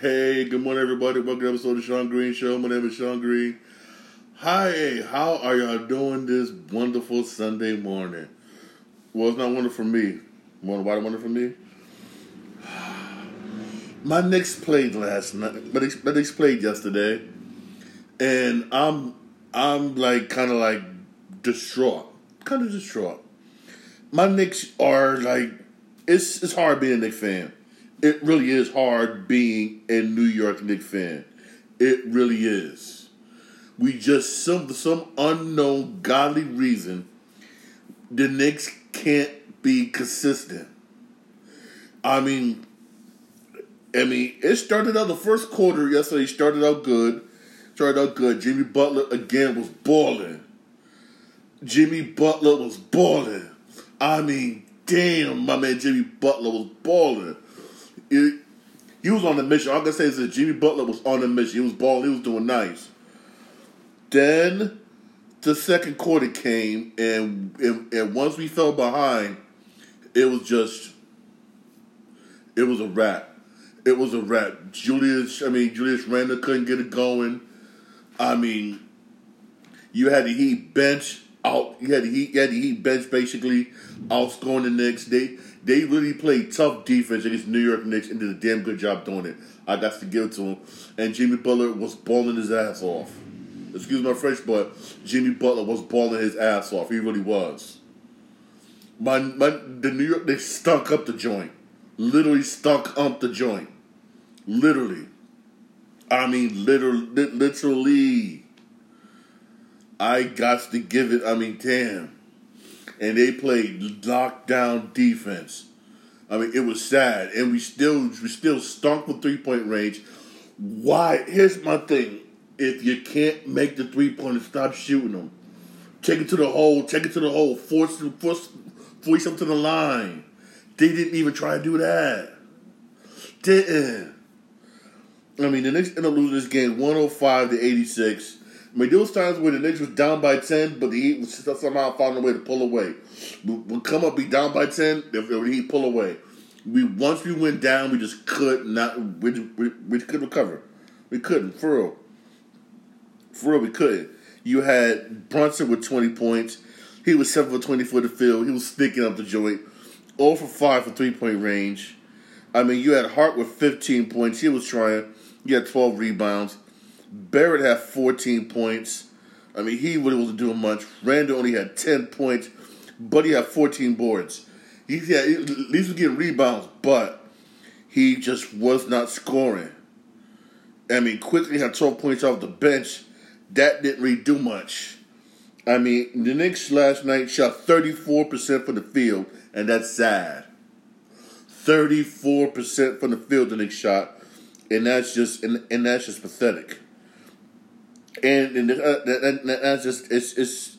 Hey, good morning, everybody. Welcome to episode of the Shawn Green Show. My name is Shawn Green. Hi, how are y'all doing this wonderful Sunday morning? Well, it's not wonderful for me. Why it's wonderful for me? My Knicks played last night. My Knicks played yesterday, and I'm I'm like kind of like distraught, kind of distraught. My Knicks are like it's it's hard being a Knicks fan. It really is hard being a New York Knicks fan. It really is. We just some some unknown godly reason, the Knicks can't be consistent. I mean, I mean, it started out the first quarter yesterday. Started out good. Started out good. Jimmy Butler again was balling. Jimmy Butler was balling. I mean, damn, my man Jimmy Butler was balling. He was on the mission. All I can say is that Jimmy Butler was on the mission. He was balling. He was doing nice. Then the second quarter came, and, and and once we fell behind, it was just, it was a wrap. It was a wrap. Julius, I mean Julius Randle couldn't get it going. I mean, you had the Heat bench out. You had the Heat. You had the Heat bench basically outscoring the Knicks. They they really played tough defense against New York Knicks and did a damn good job doing it. I got to give it to them. And Jimmy Butler was balling his ass off. Excuse my French, but Jimmy Butler was balling his ass off. He really was. My, my the New York they stunk up the joint. Literally stunk up the joint. Literally. I mean literally literally. I got to give it I mean damn. And they played lockdown defense. I mean, it was sad, and we still we still stunk with three point range. Why? Here's my thing: if you can't make the three pointer, stop shooting them. Take it to the hole. Take it to the hole. Force them. Force, force them to the line. They didn't even try to do that. Didn't. I mean, the Knicks ended up losing this game 105 to 86. I mean, there was times where the Knicks was down by 10, but the Heat was somehow found a way to pull away. We would come up, be down by 10, if the Heat pull away. We Once we went down, we just could not, we, we, we could recover. We couldn't, for real. For real, we couldn't. You had Brunson with 20 points. He was 7 for 20 for the field. He was sticking up the joint. 0 for 5 for three point range. I mean, you had Hart with 15 points. He was trying. You had 12 rebounds. Barrett had 14 points. I mean, he wasn't doing much. Randle only had 10 points, but he had 14 boards. He had, at least was getting rebounds, but he just was not scoring. I mean, Quickley had 12 points off the bench. That didn't really do much. I mean, the Knicks last night shot 34% from the field, and that's sad. 34% from the field the Knicks shot, and that's just and, and that's just pathetic and, and uh, that, that, that's just it's it's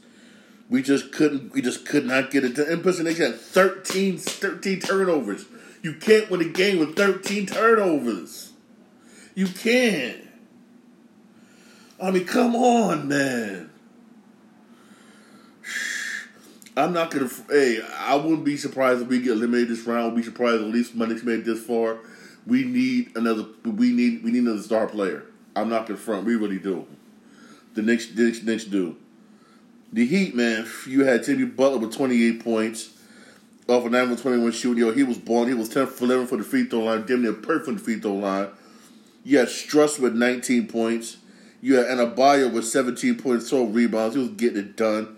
we just couldn't we just could not get it. In person, they had 13, 13 turnovers. You can't win a game with thirteen turnovers. You can't. I mean, come on, man. I'm not gonna. Hey, I wouldn't be surprised if we get eliminated this round. I'd be surprised at least Knicks made this far. We need another. We need. We need another star player. I'm not gonna front. We really do the the Knicks, Knicks do. The Heat, man, you had Jimmy Butler with 28 points off a 9 21 shooting. Yo, he was born. He was 10 for 11 for the free throw line, damn near perfect for the free throw line. You had Strus with 19 points. You had Adebayo with 17 points, 12 rebounds. He was getting it done.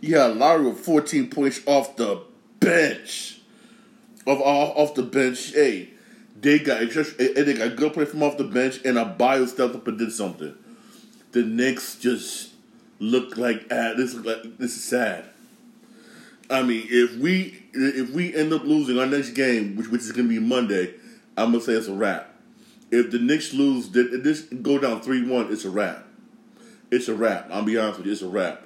You had Lowry with 14 points off the bench. Off, off the bench. Hey, they got they got good play from off the bench, and Adebayo stepped up and did something the Knicks just look like ah, this. Look like this is sad. I mean, if we if we end up losing our next game, which which is going to be Monday, I'm gonna say it's a wrap. If the Knicks lose, if this go down three one, it's a wrap. It's a wrap. I'll be honest with you, it's a wrap.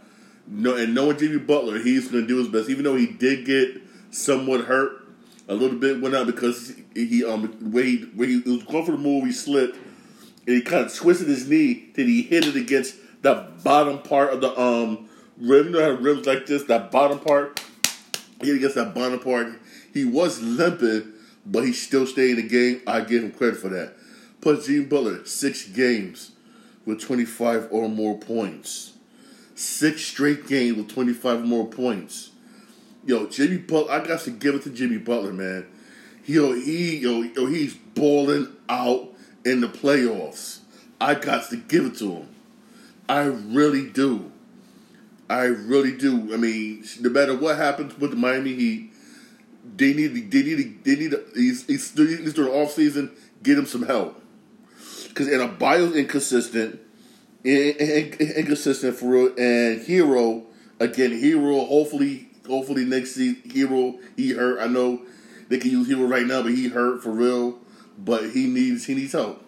No, and knowing Jimmy Butler, he's to do his best, even though he did get somewhat hurt a little bit went out because he um where he where he was going for the move, he slipped and he kind of twisted his knee. Then he hit it against the bottom part of the um rim. You know how rims like this, that bottom part. He hit against that bottom part. He was limping, but he still stayed in the game. I give him credit for that. Plus, Jimmy Butler, six games with 25 or more points. Six straight games with 25 or more points. Yo, Jimmy Butler, I got to give it to Jimmy Butler, man. Yo, he, yo, yo, he's balling out in the playoffs. I got to give it to him. I really do. I really do. I mean, no matter what happens with the Miami Heat, they need they need they need to, he's he's during the off season get him some help because in a bio inconsistent, inconsistent for real, and Herro, again Herro, hopefully hopefully next season Herro, he hurt. I know they can use Herro right now, but he hurt for real. But he needs he needs help.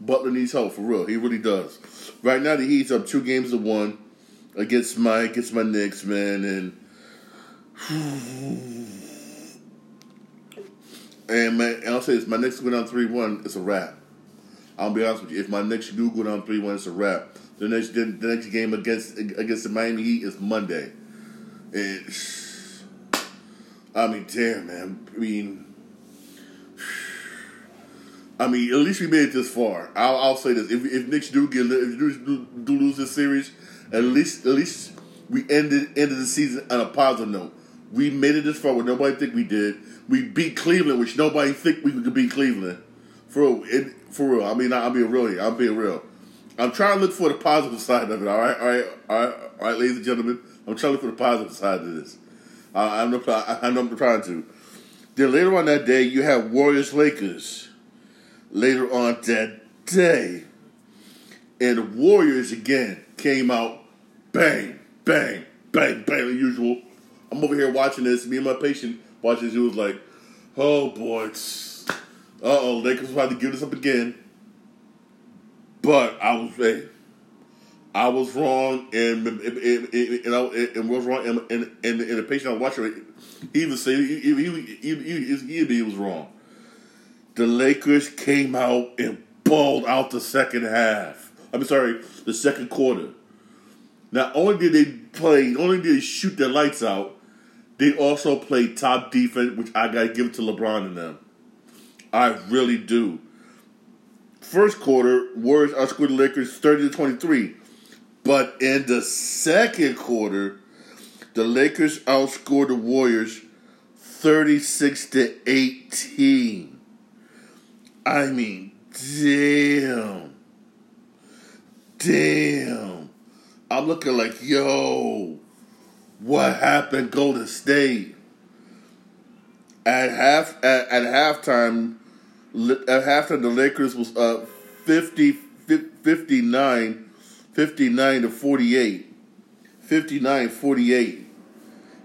Butler needs help for real. He really does. Right now the Heat's up two games to one against my against my Knicks, man, and and man, and I'll say this: my Knicks go down three one, it's a wrap. I'll be honest with you. If my Knicks do go down three one, it's a wrap. The next the, the next game against against the Miami Heat is Monday. And I mean, damn, man. I mean. I mean, at least we made it this far. I'll, I'll say this: if, if Knicks do get if do, do lose this series, at least at least we ended ended the season on a positive note. We made it this far where nobody think we did. We beat Cleveland, which nobody think we could beat Cleveland. For real, it, for real. I mean, I'm being real here. I'm being real. I'm trying to look for the positive side of it. All right, all right, all right, all right, ladies and gentlemen. I'm trying to look for the positive side of this. I, I'm, I, I'm trying to. Then later on that day, you have Warriors Lakers. Later on that day, and the Warriors again came out, bang, bang, bang, bang, as usual. I'm over here watching this. Me and my patient watching this. He was like, "Oh boy, uh oh, Lakers about to give this up again." But I was, hey, I was wrong, and and, and, and, I, and was wrong, and, and, and, the patient I was watching, he even say he, he, he, he, he was wrong. The Lakers came out and balled out the second half. I'm sorry, the second quarter. Not only did they play, not only did they shoot their lights out, they also played top defense, which I gotta give to LeBron and them. I really do. First quarter, Warriors outscored the Lakers 30 to 23. But in the second quarter, the Lakers outscored the Warriors 36 to 18. I mean, damn. Damn. I'm looking like, yo, what happened Golden State? At half at, at halftime at halftime the Lakers was up 50 59 59 to 48. 59 48.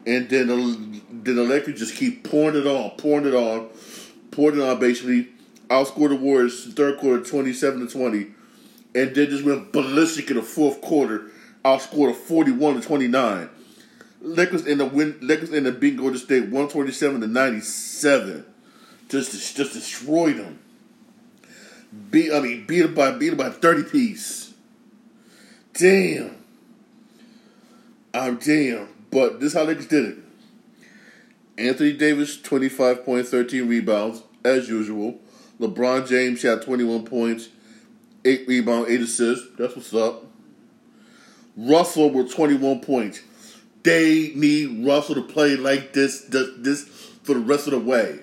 And then the, then the Lakers just keep pouring it on, pouring it on, pouring it on basically. Outscored the Warriors third quarter 27 to 20 and then just went ballistic in the fourth quarter. Outscored a 41 to 29. Lakers in the win. Lakers in the beat Golden State 127 to 97. Just just destroyed them. Beat I mean beat by beat by 30 piece. Damn. I'm damn. But this is how Lakers did it. Anthony Davis 25 points, 13 rebounds as usual. LeBron James had 21 points, eight rebounds, eight assists. That's what's up. Russell with 21 points. They need Russell to play like this, this, this for the rest of the way.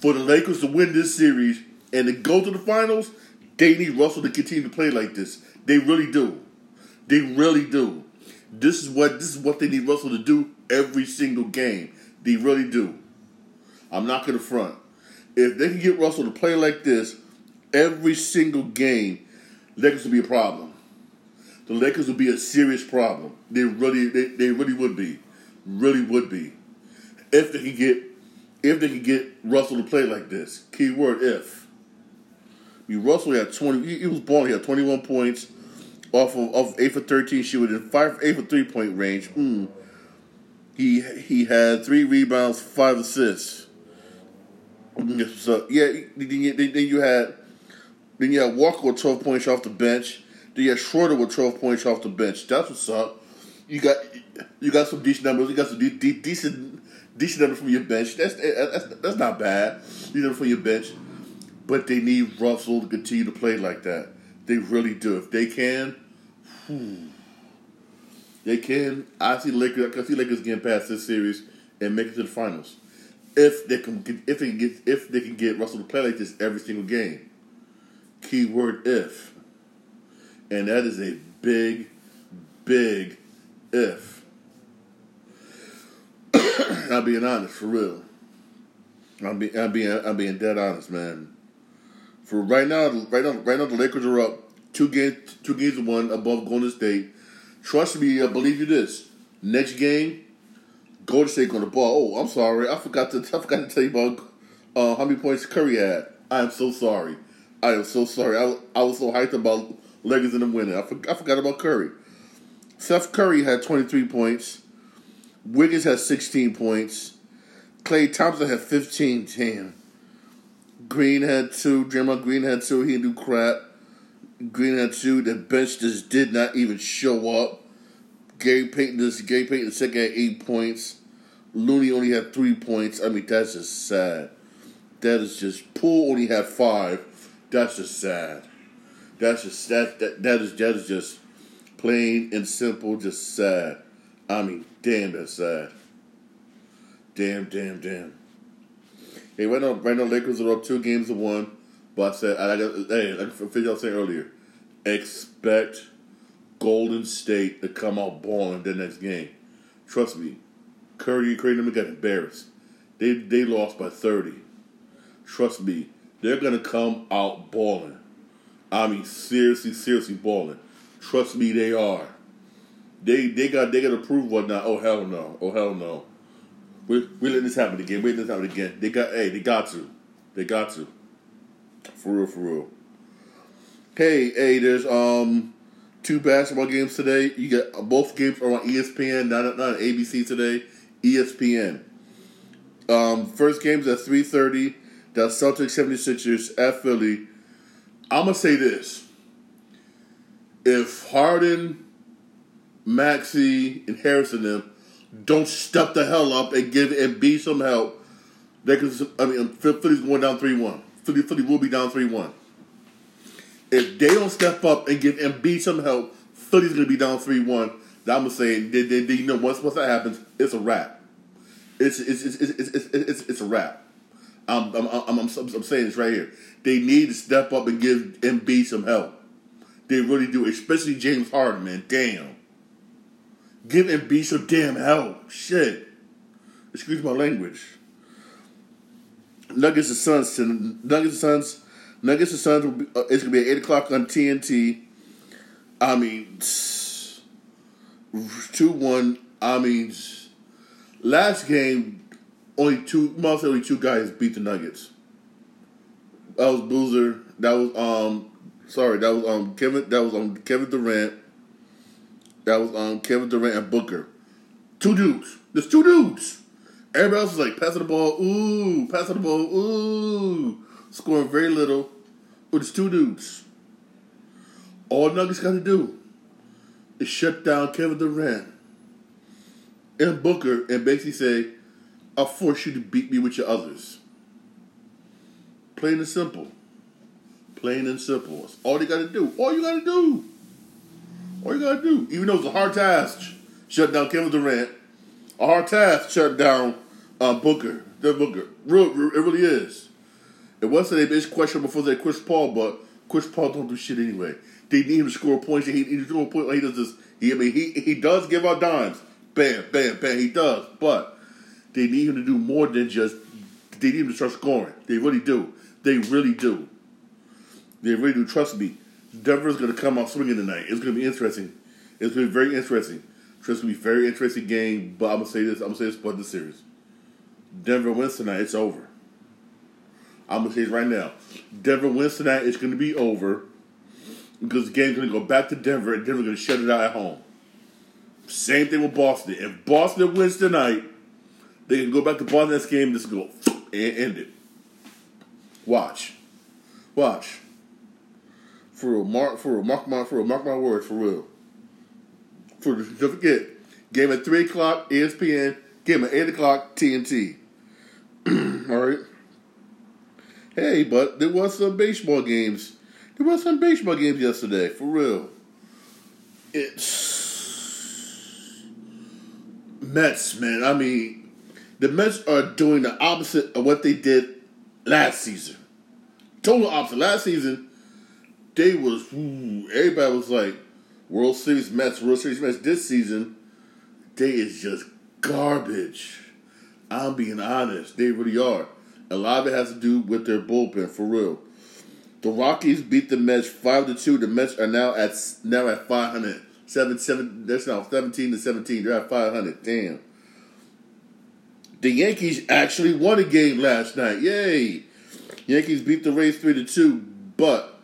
For the Lakers to win this series and to go to the finals, they need Russell to continue to play like this. They really do. They really do. This is what this is what they need Russell to do every single game. They really do. I'm not gonna front. If they can get Russell to play like this, every single game, Lakers will be a problem. The Lakers will be a serious problem. They really, they, they really would be, really would be, if they can get, if they can get Russell to play like this. Key word if. I mean, Russell had twenty. He, he was born. He had twenty one points off of, of eight for thirteen shooting, five eight for three point range. Mm. He he had three rebounds, five assists. So yeah, then you, then you had then you had Walker with 12 points off the bench. Then you had Schroeder with 12 points off the bench. That's what's up. You got you got some decent numbers. You got some de- de- decent decent numbers from your bench. That's eh, eh, that's that's not bad. You know from your bench. but they need Russell to continue to play like that. They really do. If they can, whew, they can. I see Lakers. I see Lakers getting past this series and make it to the finals. If they can, get, if they can get, if they can get Russell to play like this every single game. Keyword if, and that is a big, big if. I'm being honest, for real. I'm being, I'm being, I'm being dead honest, man. For right now, right now, right now, the Lakers are up two games, two games one above Golden State. Trust me, I believe you this. Next game, Golden State going to ball. Oh, I'm sorry, I forgot to, I forgot to tell you about uh, how many points Curry had. I am so sorry. I am so sorry. I, I was so hyped about Lakers and them winning. I, for, I forgot about Curry. Steph Curry had 23 points. Wiggins had 16 points. Klay Thompson had 15. Damn. Green had two. Draymond Green had two. He didn't do crap. Green had two. The bench just did not even show up. Gary Payton, this Gary Payton the second had eight points. Looney only had three points. I mean, that's just sad. That is just Poole only had five. That's just sad. That's just that that that is that is just plain and simple, just sad. I mean, damn, that's sad. Damn, damn, damn. Hey, right now, right now, Lakers are up two games to one. But I said, I got, hey, like I was saying earlier, expect Golden State to come out balling the next game. Trust me, Curry and got embarrassed. They they lost by thirty. Trust me, they're gonna come out balling. I mean, seriously, seriously balling. Trust me, they are. They they got they got to prove whatnot. Oh hell no! Oh hell no! We we letting this happen again. We letting this happen again. They got hey, they got to, they got to. For real, for real. Hey, hey, there's um two basketball games today. You got both games are on ESPN, not not on ABC today. ESPN. Um, first game's at three thirty. The Celtics 76ers at Philly. I'm gonna say this: if Harden, Maxey, and Harrison them don't step the hell up and give Embiid some help, they can. I mean, Philly's going down three one. Philly, Philly will be down three one. If they don't step up and give Embiid some help, Philly's going to be down three one. I'm gonna say, they, they, they, you know, once once that happens, it's a wrap. It's it's it's it's it's, it's, it's a wrap. I'm I'm, I'm I'm I'm saying this right here. They need to step up and give Embiid some help. They really do, especially James Harden, man. Damn. Give Embiid some damn help. Shit. Excuse my language. Nuggets and Suns. Nuggets and Suns. Nuggets and Suns. Uh, it's gonna be at eight o'clock on TNT. I mean, two one. I mean, last game, only two. Mostly only two guys beat the Nuggets. That was Boozer. That was um. Sorry, that was um Kevin. That was um Kevin Durant. That was um Kevin Durant and Booker. Two dudes. There's two dudes. Everybody else is like passing the ball, ooh, passing the ball, ooh, scoring very little. But it's two dudes. All Nuggets got to do shut down Kevin Durant and Booker and basically say, I'll force you to beat me with your others. Plain and simple. Plain and simple. That's all you got to do. All you got to do. All you got to do. Even though it's a hard task, shut down Kevin Durant. A hard task, shut down uh, Booker. The Booker. Real, it really is. It wasn't a big question before they Chris Paul, but Chris Paul don't do shit anyway. They need him to score points. He, he score a point like he does this. He, I mean, he he does give out dimes. Bam, bam, bam. He does, but they need him to do more than just. They need him to start scoring. They really do. They really do. They really do. Trust me. Denver's going to come out swinging tonight. It's going to be interesting. It's going to be very interesting. Be a very interesting game. But I'm going to say this. I'm going to say this about the series. Denver wins tonight. It's over. I'm going to say this right now. Denver wins tonight. It's going to be over because the game's going to go back to Denver, and Denver's going to shut it out at home. Same thing with Boston. If Boston wins tonight, they can go back to Boston next game, just go and end it. Watch, watch. For real, mark for real, mark my for real, mark my words for real. For don't forget, game at three o'clock ESPN, game at eight o'clock TNT. All right. Hey, but there was some baseball games. There was some baseball games yesterday, for real. It's Mets, man. I mean, the Mets are doing the opposite of what they did last season. Total opposite. Last season, they was ooh, everybody was like World Series Mets, World Series Mets. This season, they is just garbage. I'm being honest. They really are. A lot of it has to do with their bullpen, for real. The Rockies beat the Mets five to two. The Mets are now at now at five hundred. Seven seven. That's now seventeen to seventeen. They're at five hundred. Damn. The Yankees actually won a game last night. Yay! Yankees beat the Rays three to two, but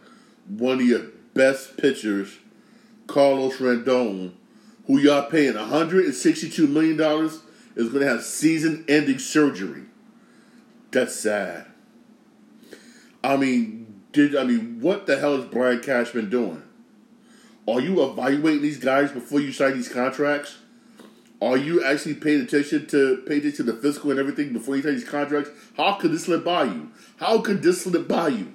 one of your best pitchers, Carlos Rendon, who y'all paying hundred and sixty-two million dollars, is going to have season-ending surgery. That's sad. I mean, did I mean what the hell is Brian Cashman doing? Are you evaluating these guys before you sign these contracts? Are you actually paying attention to pay attention to the fiscal and everything before you sign these contracts? How could this slip by you? How could this slip by you?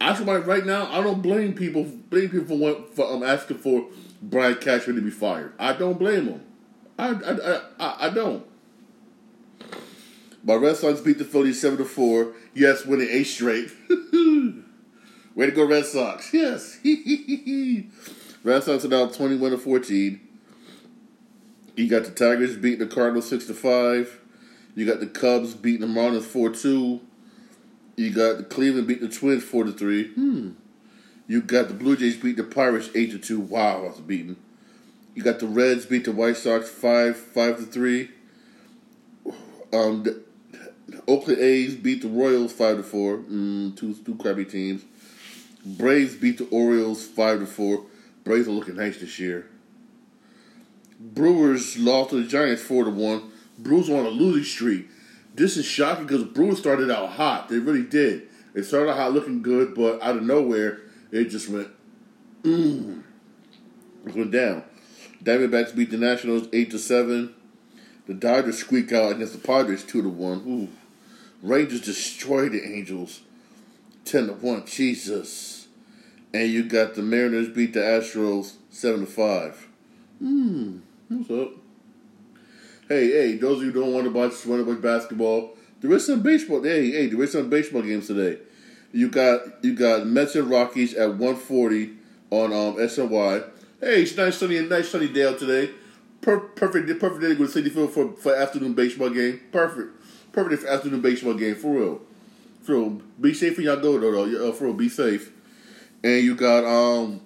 Actually, right now, I don't blame people blame people for, what, for um, asking for Brian Cashman to be fired. I don't blame them. I I, I, I don't. My Red Sox beat the Phillies seven to four. Yes, winning eight straight. Way to go, Red Sox! Yes. Red Sox are now twenty one to fourteen. You got the Tigers beating the Cardinals six to five. You got the Cubs beating the Marlins four two. You got the Cleveland beating the Twins four to three. Hmm. You got the Blue Jays beating the Pirates eight to two. Wow, that's beaten. You got the Reds beat the White Sox five five to three. Um, the Oakland A's beat the Royals five to four. Mm, two two crappy teams. Braves beat the Orioles five to four. Braves are looking nice this year. Brewers lost to the Giants four to one. Brewers on a losing streak. This is shocking because Brewers started out hot. They really did. They started out hot looking good, but out of nowhere, it just went, mm. Went down. Diamondbacks beat the Nationals eight to seven. The Dodgers squeak out against the Padres two to one. Ooh. Rangers destroyed the Angels ten to one. Jesus. And you got the Mariners beat the Astros seven to five. Hmm. What's up? Hey, hey, those of you who don't want to watch want to watch basketball, there is some baseball. Hey, hey, there is some baseball games today. You got you got Mets and Rockies at one forty on um SNY. Hey, it's nice sunny nice sunny day out today. Per- perfect perfect day to go to Citi Field for for afternoon baseball game. Perfect, perfect afternoon baseball game for real. For real, be safe when y'all go though. though. Uh, for real, be safe. And you got um,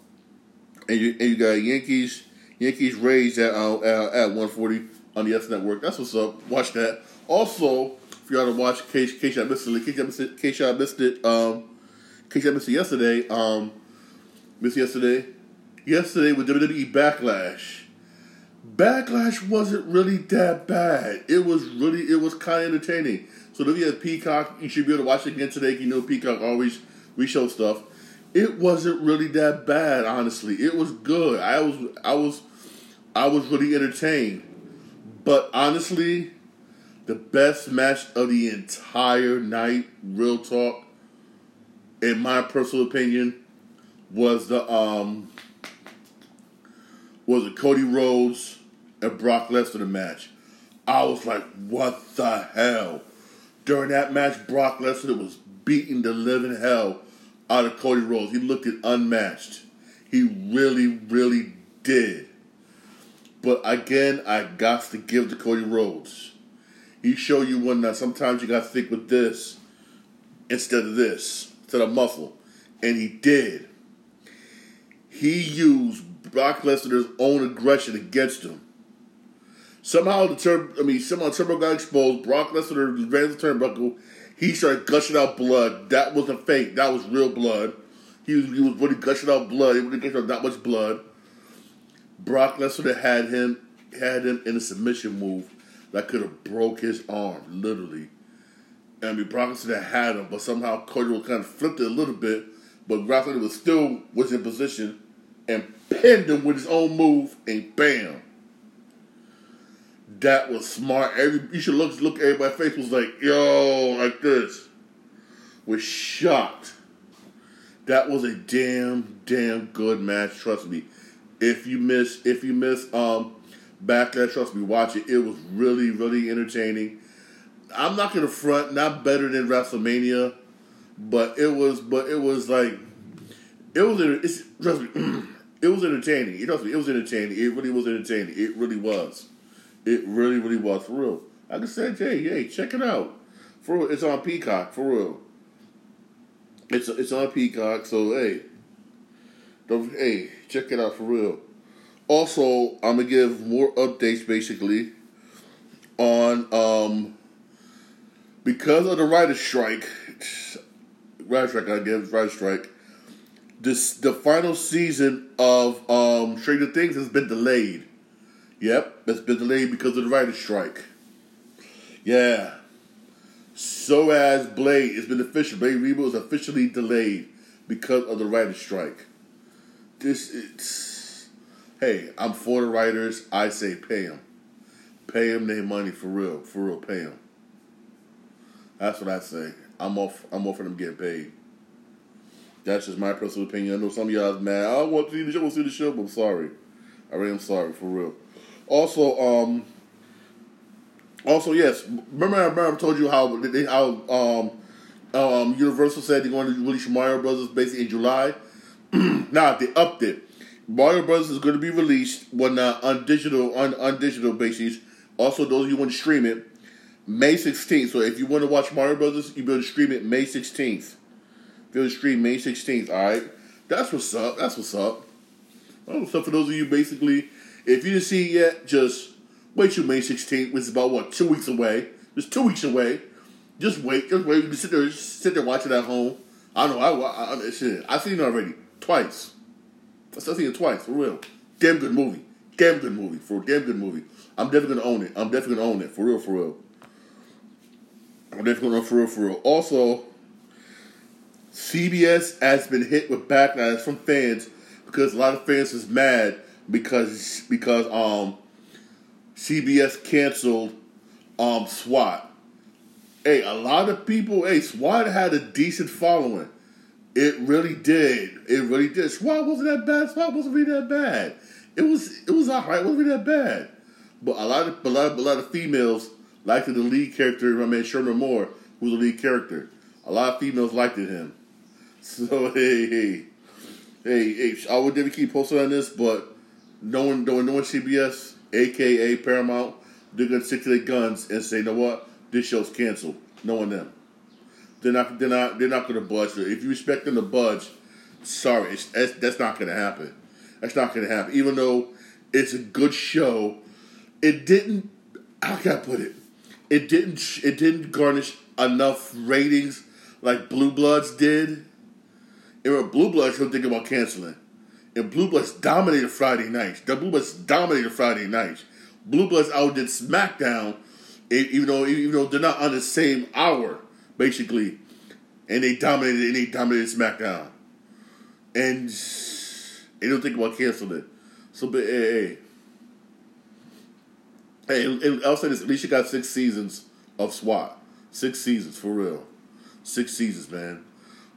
and you and you got Yankees Yankees Rays at uh, at, one forty on the YES Network. That's what's up. Watch that. Also, if want to watch, case case I missed it, case I missed it, case I missed it, um, case I missed it yesterday, um, missed yesterday, yesterday with WWE Backlash. Backlash wasn't really that bad. It was really, it was kind of entertaining. So if you have Peacock, you should be able to watch it again today. You know, Peacock always we show stuff. It wasn't really that bad, honestly. It was good. I was, I was, I was really entertained. But honestly, the best match of the entire night, real talk, in my personal opinion, was the um was the Cody Rhodes and Brock Lesnar match. I was like, what the hell? During that match, Brock Lesnar was beating the living hell out of Cody Rhodes. He looked it unmatched. He really, really did. But again, I got to give to Cody Rhodes. He showed you one that sometimes you got to stick with this instead of this, instead of muscle. And he did. He used Brock Lesnar's own aggression against him. Somehow the turn, I mean, somehow Turbo got exposed. Brock Lesnar ran the turnbuckle. He started gushing out blood. That wasn't fake. That was real blood. He was he was really gushing out blood. He was gushing out that much blood. Brock Lesnar had him had him in a submission move that could have broke his arm, literally. And I mean, Brock Lesnar had him, but somehow Cody kind of flipped it a little bit. But Brock Lesnar was still was in position and pinned him with his own move, and bam. That was smart. Every you should look look at everybody's face was like, yo, like this. was shocked. That was a damn, damn good match. Trust me. If you miss, if you miss, um, Backlash, trust me, watch it. It was really, really entertaining. I'm not gonna front, not better than WrestleMania, but it was, but it was like, it was, it's, trust me, it was entertaining. It, me, it was entertaining. It really was entertaining. It really was. It really, really was for real. Like I said, hey, hey, check it out. For real, it's on Peacock for real. It's it's on Peacock, so hey, don't hey check it out for real. Also, I'm gonna give more updates basically on um because of the writer strike. Writer strike, I give writer strike. This the final season of um Stranger Things has been delayed. Yep, it's been delayed because of the writer's strike. Yeah. So as Blade, it's been official. Blade reboot is officially delayed because of the writer's strike. This is, hey, I'm for the writers. I say pay them, pay them their money for real, for real, pay them. That's what I say. I'm off. I'm off them getting paid. That's just my personal opinion. I know some of y'all is mad. I want to see the show. I want to see the show, but I'm sorry. I really am sorry for real. Also, um, also yes. Remember, I remember I told you how they how um, um, Universal said they're going to release Mario Brothers basically in July. nah, they upped it. Mario Brothers is going to be released when uh, on digital on on digital basis. Also, those of you want to stream it May 16th. So if you want to watch Mario Brothers, you better stream it May 16th. Field stream May 16th. All right. That's what's up. That's what's up. Oh, so for those of you basically. If you didn't see it yet, just wait till May 16th, which is about what, two weeks away. Just two weeks away. Just wait. Just wait. You can sit there, sit there, watch it at home. I know. I, I, I shit. I've seen it already twice. I've seen it twice for real. Damn good movie. Damn good movie. For a damn good movie. I'm definitely gonna own it. I'm definitely gonna own it for real. For real. I'm definitely gonna own it for real. For real. Also, CBS has been hit with backlash from fans because a lot of fans is mad because because um CBS canceled um, SWAT. Hey, a lot of people, hey, SWAT had a decent following. It really did. It really did. SWAT wasn't that bad. SWAT wasn't really that bad. It was it was alright. Wasn't really that bad. But a lot of a lot of, a lot of females liked the lead character, my man Shemar Moore, who was the lead character. A lot of females liked him. So hey, hey, hey, hey I would definitely keep posting on this, but one, no one CBS aka Paramount, they're gonna stick to their guns and say, you know what, this show's canceled. Knowing them, they're not, they're not, they're not gonna budge. If you expect them to budge, sorry, that's, that's not gonna happen. That's not gonna happen. Even though it's a good show, it didn't. How can I put it? It didn't. It didn't garnish enough ratings like Blue Bloods did. And Blue Bloods, you're thinking about canceling and Blue Bloods dominated Friday nights. The Blue Bloods dominated Friday nights. Blue Bloods outdid SmackDown, even though even though they're not on the same hour, basically, and they dominated and they dominated SmackDown, and they don't think about canceling it. So, but hey, hey, hey, and I'll say this: at least you got six seasons of SWAT, six seasons for real, six seasons, man.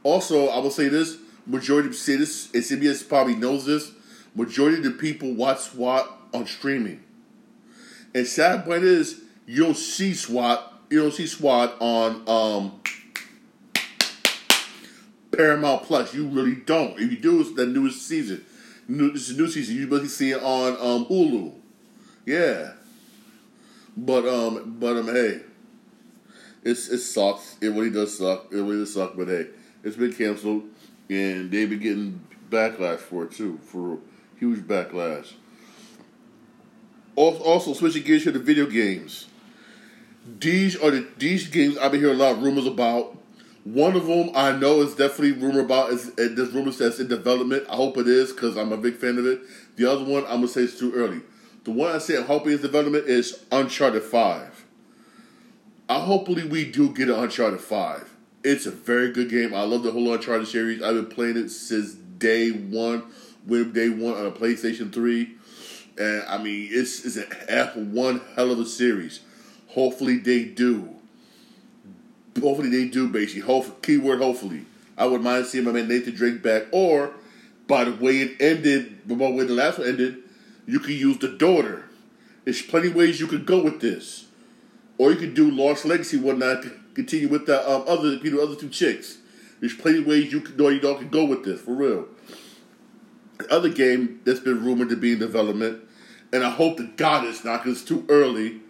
Also, I will say this: majority of cities, CBS probably knows this, majority of the people watch SWAT on streaming. And sad point is, you don't see SWAT, you don't see SWAT on um, Paramount Plus. You really don't. If you do, it's the newest season. New, this is new season. You basically see it on um, Hulu. Yeah. But um, but um, hey, it's it sucks. It really does suck. It really does suck. But hey, it's been canceled and they've been getting backlash for it too, for huge backlash. Also, switching gears to the video games. These are the these games I've been hearing a lot of rumors about. One of them I know is definitely rumor about is uh, there's rumors that's in development. I hope it is because I'm a big fan of it. The other one I'm gonna say it's too early. The one I say I'm hoping is development is Uncharted Five. I hopefully we do get an Uncharted Five. It's a very good game. I love the whole Uncharted series. I've been playing it since day one, when day one on a PlayStation 3. And I mean, it's, it's a one hell of a series. Hopefully, they do hopefully they do, basically. Hope, keyword hopefully. I would mind seeing my man Nathan Drake back. Or, by the way it ended, by the way the last one ended, you could use the daughter. There's plenty ways you could go with this. Or you could do Lost Legacy, whatnot, continue with the um, other, you know, other two chicks. There's plenty of ways you could, you know, could go with this, for real. The other game that's been rumored to be in development, and I hope to God it's not because it's too early.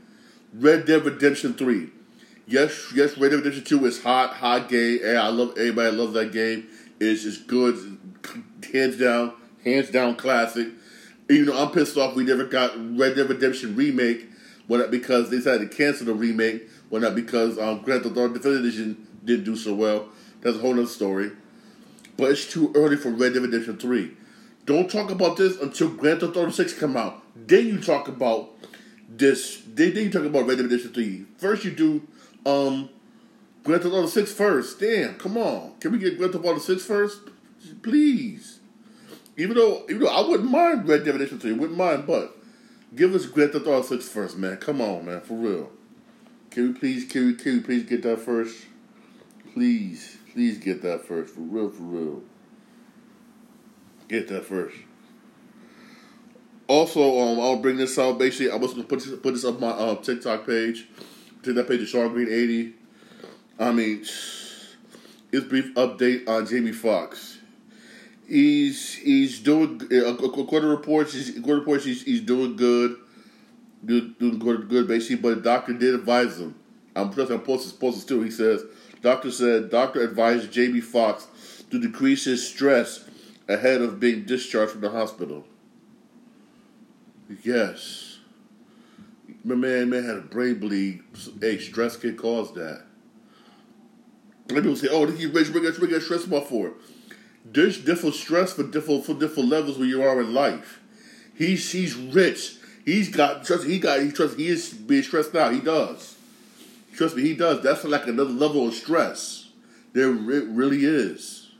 Red Dead Redemption Three. Yes, yes, Red Dead Redemption Two is hot, hot game. And I love everybody loves that game. It's just good, hands down, hands down classic. You know, I'm pissed off we never got Red Dead Redemption remake. Not because they decided to cancel the remake. Well, not because um, Grand Theft Auto Definitive Edition didn't do so well. That's a whole other story. But it's too early for Red Dead Redemption 3. Don't talk about this until Grand Theft Auto 6 come out. Then you talk about this. Then, then you talk about Red Dead Redemption 3. First you do um, Grand Theft Auto 6 first. Damn, come on. Can we get Grand Theft Auto 6 first? Please. Even though, even though I wouldn't mind Red Dead Redemption 3, wouldn't mind, but give us Grand Theft Auto 6 first, man. Come on, man, for real. Can we please, can we, can we please get that first? Please, please get that first, for real, for real. Get that first. Also, um, I'll bring this out. Basically, I was gonna put this, put this up my uh, TikTok page. Take that page of Shawn Green eighty. I mean, it's brief update on Jamie Foxx. He's he's doing according to reports. He's, according to reports, he's, he's doing good, good doing good, good basically. But the doctor did advise him. I'm plus I'm posting supposed too. He says doctor said doctor advised Jamie Foxx to decrease his stress ahead of being discharged from the hospital. Yes. My man, man had a brain bleed. Hey, stress can cause that. People say, "Oh, you rich, rich, rich, stress more for." There's different stress for different for different levels where you are in life. He's he's rich. He's got trust. He got he trust. He is being stressed out. He does. Trust me, he does. That's like another level of stress. There it really is.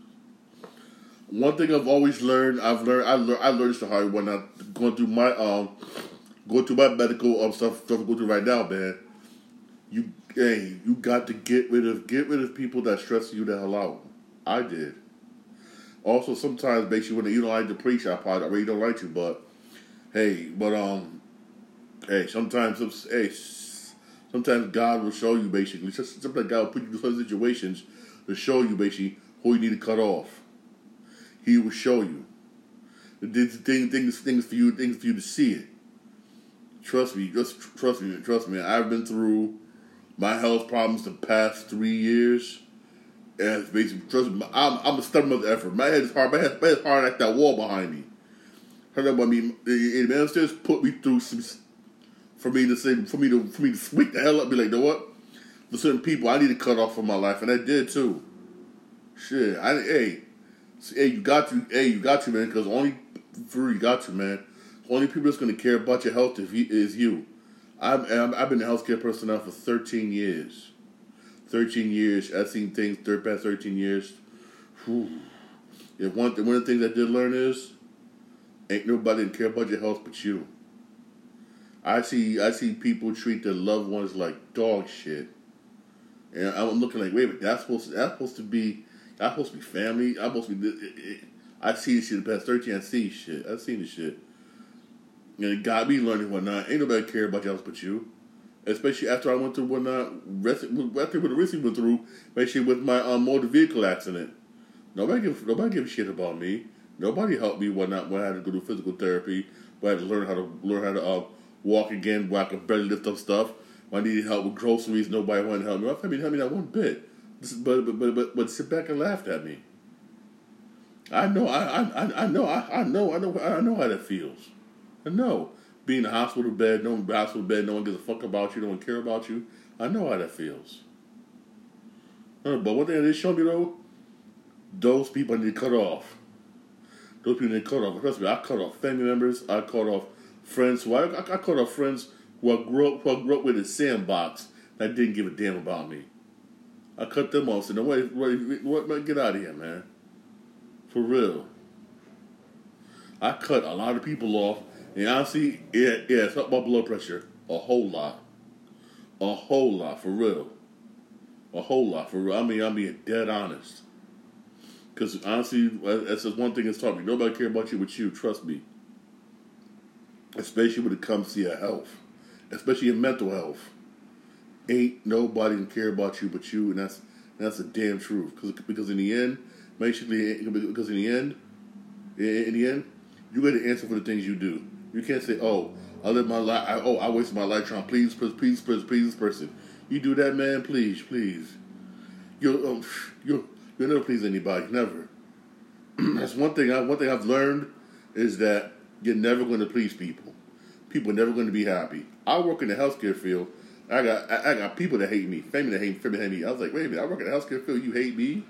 One thing I've always learned, I've learned, I learned, I learned this the hard way when I'm going through my um, going through my medical um stuff, stuff I'm going through right now, man. You, hey, you got to get rid of get rid of people that stress you the hell out. I did. Also, sometimes basically when you don't like to preach, I probably I really don't like you, but hey, but um, hey, sometimes hey, sometimes God will show you basically. Sometimes God will put you in some situations to show you basically who you need to cut off. He will show you. Things, things, things for you, things for you to see it. Trust me, just trust me, trust me. I've been through my health problems the past three years, and basically trust me. I'm, I'm a stubborn of the effort. My head is hard. My head, my head is hard like that wall behind me. Heard me? And man, just put me through some for me to say for me to for me to wake the hell up. Be like, you know what? For certain people, I need to cut off from my life, and I did too. Shit, I hey hey, you got to, hey, you got to, man, because only for you got to, man. Only people that's to care about your health if is you. I'm, I'm, I've been a healthcare personnel for 13 years. 13 years. I've seen things third past 13 years. Whew. If one, one of the things I did learn is, ain't nobody care about your health but you. I see I see people treat their loved ones like dog shit, and I'm looking like, wait, but that's supposed to, that's supposed to be I'm supposed to be family. I'm supposed to be. It, it, I see this shit the past 13. I see shit. I've seen this shit. And it got me learning whatnot. Ain't nobody care about y'all but you. Especially after I went through whatnot, after what the recently went through, especially with my um, motor vehicle accident. Nobody give nobody give a shit about me. Nobody helped me whatnot when I had to go to physical therapy. When I had to learn how to learn how to uh, walk again. When I could barely lift up stuff. When I needed help with groceries, nobody wanted to help me. My family helped me not one bit. But but but but, but sit back and laughed at me. I know I I I know I, I know I know I know how that feels. I know being in a hospital bed, no hospital bed, no one gives a fuck about you, no one care about you. I know how that feels. Uh, but one thing they showed me though, those people need to cut off. Those people need to cut off. Trust me, I cut off family members. I cut off friends who I, I, I cut off friends who I grew up who I grew up with in sandbox that didn't give a damn about me. I cut them off. Said, no, wait, what, wait, get out of here, man. For real. I cut a lot of people off, and honestly, yeah, yeah, it's up my blood pressure a whole lot, a whole lot for real. A whole lot. For real. I mean, I'm being dead honest. Because honestly, that's just one thing that's taught me. Nobody care about you but you. Trust me. Especially when it comes to your health, especially your mental health. Ain't nobody can care about you but you, and that's that's the damn truth. Because because in the end, basically, because in the end, in the end, you got to answer for the things you do. You can't say, "Oh, I live my life. I, oh, I wasted my life trying to please, please, please, please, please this person." You do that, man. Please, please. You'll um, you you'll never please anybody. Never. That's one thing. I, one thing I've learned is that you're never going to please people. People are never going to be happy. I work in the healthcare field. I got I, I got people that hate me, family that hate, family hate me. I was like, wait a minute, I work in the healthcare field. You hate me?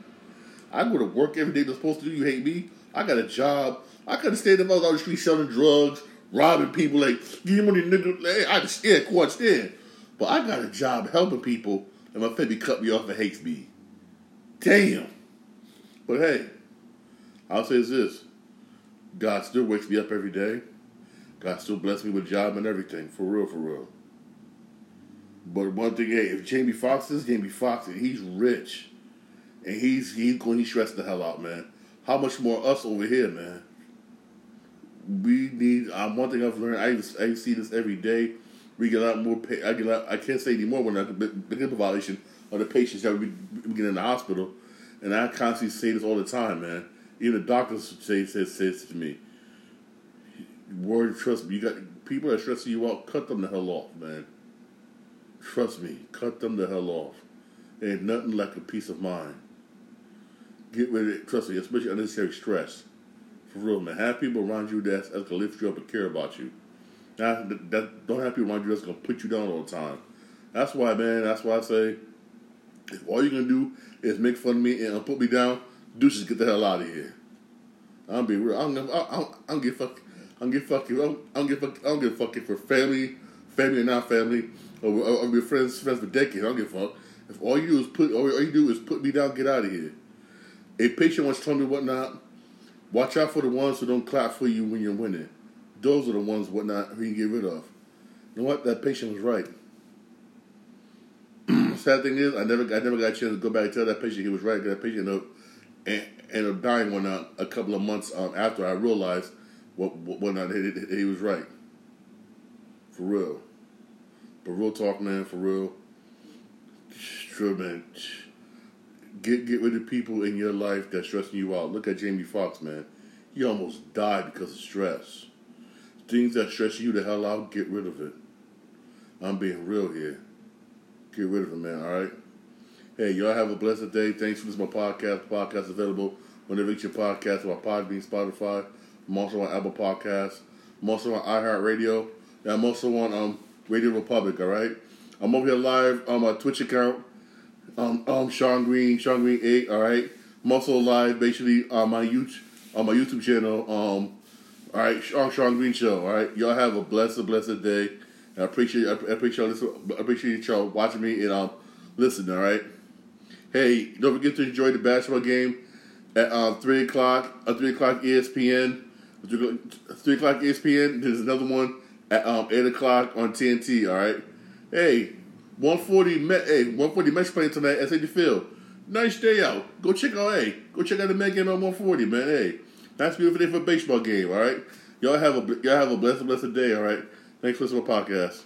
I go to work every day. They're supposed to do. You hate me? I got a job. I could have stayed up on the street selling drugs, robbing people. Like, give me money, nigga. Hey, I just stand, quite stand. But I got a job helping people, and my family cut me off and hates me. Damn. But hey, I'll say this. God still wakes me up every day. God still bless me with job and everything. For real, for real. But one thing, hey, if Jamie Foxx is Jamie Foxx, and he's rich, and he's he's going to stress the hell out, man. How much more us over here, man? We need. Um, one thing I've learned, I I see this every day. We get a lot more. Pay, I get. I can't say anymore when I begin the violation of the patients that we, we get in the hospital, and I constantly say this all the time, man. Even the doctors say says says to me, "Word, trust me. You got people that stressing you out. Cut them the hell off, man." Trust me, cut them the hell off. Ain't nothing like a peace of mind. Get rid of it, trust me, especially unnecessary stress. For real, man. Have people around you that's, that's gonna lift you up and care about you. Not, that, that, don't have people around you that's gonna put you down all the time. That's why, man, that's why I say, if all you're gonna do is make fun of me and put me down, douches, get the hell out of here. I'm being real. I don't, I don't, I don't give fuck. I don't give fuck. I don't, I don't give fuck. I don't give fuck for family, family or not family or, or, or friends friends for decades. I don't give fuck. If all you do is put all you do is put me down, get out of here. A patient once told me whatnot. Watch out for the ones who don't clap for you when you're winning. Those are the ones whatnot who you get rid of. You know what? That patient was right. Sad thing is, I never I never got a chance to go back and tell that patient he was right. That patient ended up and ended up dying one out a couple of months um, after I realized what what, not he, he was right. For real. But real talk, man, for real. Sure. Get get rid of people in your life that's stressing you out. Look at Jamie Foxx, man. He almost died because of stress. Things that stress you the hell out, get rid of it. I'm being real here. Get rid of it, man. All right. Hey, y'all have a blessed day. Thanks for listening to my podcast. The podcast available whenever you get your podcast on Podbean, Spotify. I'm also on Apple Podcasts. I'm also on iHeartRadio. And I'm also on um, RadioPublic, all right? I'm over here live on my Twitch account. Um, um, Shawn Green, Shawn Green 8, all right? I'm also live basically on my YouTube, on my YouTube channel. Um, all right, Shawn, Shawn Green Show, all right? Y'all have a blessed, blessed day. And I appreciate, I appreciate, I appreciate y'all watching me and um, listening, all right? Hey, don't forget to enjoy the basketball game at um, 3 o'clock, uh, 3 o'clock ESPN. 3 o'clock ESPN. There's another one at um, 8 o'clock on TNT, all right? Hey, 140 Met, hey, 140 Mets playing tonight at Citi Field. Nice day out. Go check out, hey, go check out the Met game on 140, man. Hey, nice beautiful day for a baseball game, all right? Y'all have a y'all have a blessed, blessed day, all right? Thanks for listening to my podcast.